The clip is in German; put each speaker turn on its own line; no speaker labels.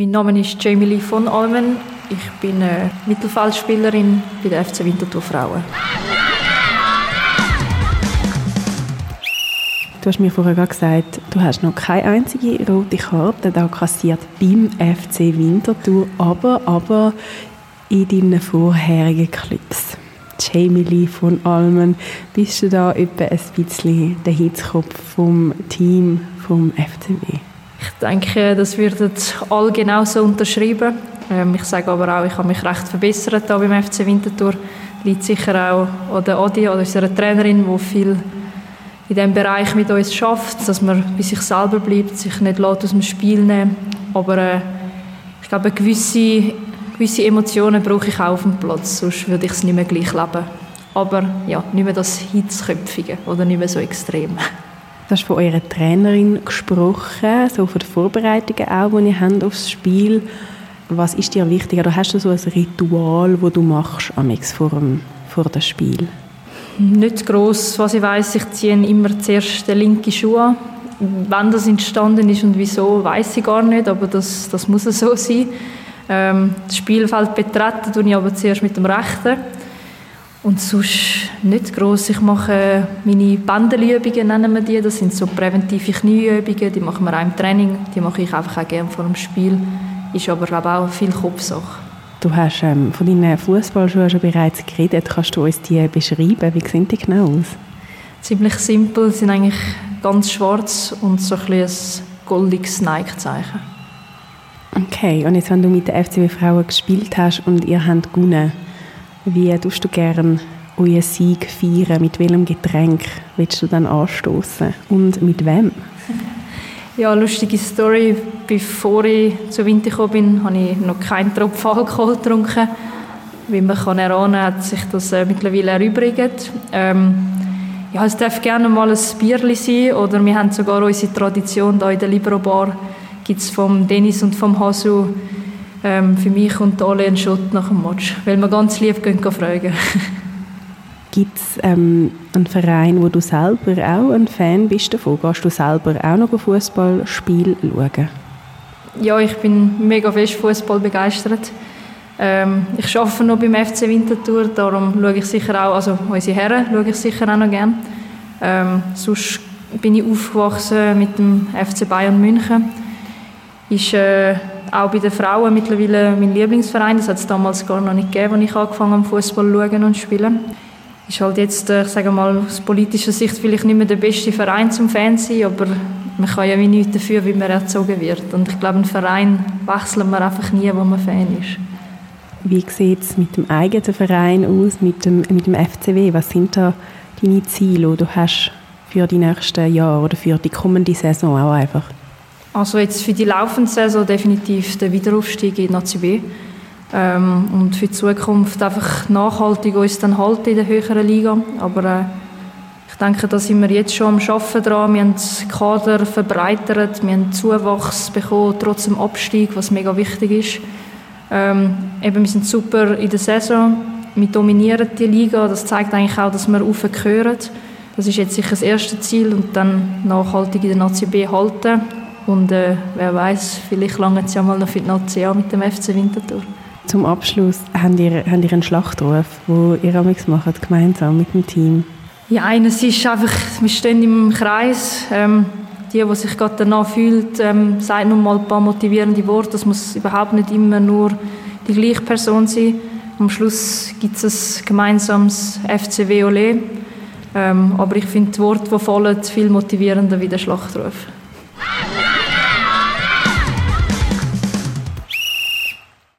Mein Name ist Jamie Lee von Almen. Ich bin eine Mittelfeldspielerin bei der FC Winterthur Frauen.
Du hast mir vorher gesagt, du hast noch keine einzige rote Karte da kassiert beim FC Winterthur, aber, aber in deinen vorherigen Clubs. Jamie Lee von Almen, bist du da etwa ein bisschen der Hitzkopf vom Team vom FCW?
Ich denke, das würden alle genau so unterschreiben. Ähm, ich sage aber auch, ich habe mich recht verbessert hier beim FC Winterthur. Liegt sicher auch an der Adi, an unserer Trainerin, die viel in diesem Bereich mit uns schafft, dass man bei sich selber bleibt, sich nicht aus dem Spiel nehmen Aber äh, ich glaube, gewisse, gewisse Emotionen brauche ich auch auf dem Platz, sonst würde ich es nicht mehr gleich leben. Aber ja, nicht mehr das Hitzköpfige oder nicht mehr so extrem.
Du hast von eurer Trainerin gesprochen, so von den Vorbereitungen auch, die ihr habt aufs Spiel. Was ist dir wichtig? Oder hast du so ein Ritual, das du machst am vor dem, vor dem Spiel?
Nicht gross. Was ich weiß, ich ziehe immer zuerst den linken Schuh an. Wann das entstanden ist und wieso, weiß ich gar nicht, aber das, das muss so sein. Ähm, das Spielfeld betreten tue ich aber zuerst mit dem rechten. Und sonst nicht gross. Ich mache meine Bandelübungen, nennen wir die. Das sind so präventive Knieübungen, die machen wir auch im Training. Die mache ich einfach auch gerne vor dem Spiel. Ist aber glaube ich, auch viel Kopfsache.
Du hast ähm, von deinen Fußballschuhen schon bereits geredet. Kannst du uns die beschreiben? Wie sehen die genau aus?
Ziemlich simpel. Sie sind eigentlich ganz schwarz und so ein, ein goldiges Nike-Zeichen.
Okay, und jetzt, wenn du mit den FCW Frauen gespielt hast und ihr habt gewonnen, wie tust du gerne euren Sieg feiern? Mit welchem Getränk willst du dann anstoßen und mit wem?
Ja, lustige Story. Bevor ich zu Winter gekommen bin, habe ich noch keinen Tropfen Alkohol getrunken. Wie man kann erahnen kann, hat sich das äh, mittlerweile erübrigt. Ähm, ja, es darf gerne mal ein Bierli sein oder wir haben sogar unsere Tradition hier in der Libero Bar gibt es vom Dennis und vom Hasu ähm, für mich und alle einen Shot nach dem Match, weil wir ganz lieb gehen, gehen fragen.
Gibt es ähm, einen Verein, wo du selber auch ein Fan bist davon? Gehst du selber auch noch ein Fußballspiel schauen?
Ja, ich bin mega fest Fußball begeistert. Ähm, ich arbeite noch beim FC Winterthur, darum schaue ich sicher auch, also unsere Herren schaue ich sicher auch noch gerne. Ähm, sonst bin ich aufgewachsen mit dem FC Bayern München. Ist äh, auch bei den Frauen mittlerweile mein Lieblingsverein. Das hat es damals gar noch nicht gegeben, als ich angefangen habe, Fußball schauen und spielen ist halt jetzt, äh, ich sage mal, aus politischer Sicht vielleicht nicht mehr der beste Verein zum Fan sein, aber man kann ja wie nichts dafür, wie man erzogen wird. Und ich glaube, einen Verein wechselt man einfach nie, wo man Fan ist.
Wie sieht es mit dem eigenen Verein aus, mit dem, mit dem FCW? Was sind da deine Ziele, die du hast für die nächsten Jahre oder für die kommende Saison auch einfach?
Also jetzt für die laufende Saison definitiv der Wiederaufstieg in die Nazi B ähm, und für die Zukunft einfach nachhaltig uns dann halten in der höheren Liga. Aber äh, ich denke, da sind wir jetzt schon am Arbeiten dran. Wir haben den Kader verbreitert, wir haben Zuwachs bekommen, trotz dem Abstieg, was mega wichtig ist. Ähm, eben, wir sind super in der Saison, wir dominieren die Liga, das zeigt eigentlich auch, dass wir aufgehören. Das ist jetzt sicher das erste Ziel und dann nachhaltig in der Nazi B halten. Und äh, wer weiß, vielleicht lange es ja mal noch für die Nazi mit dem FC Winterthur.
Zum Abschluss, habt ihr, habt ihr einen Schlachtruf, den ihr amigs macht, gemeinsam mit dem Team?
Ja, eines ist einfach, wir stehen im Kreis. Ähm, die, die sich gerade danach fühlt, ähm, sagt nun mal ein paar motivierende Worte. Das muss überhaupt nicht immer nur die gleiche Person sein. Am Schluss gibt es ein gemeinsames FCW Ole. Ähm, aber ich finde die Worte, die fallen, viel motivierender wie der Schlachtruf.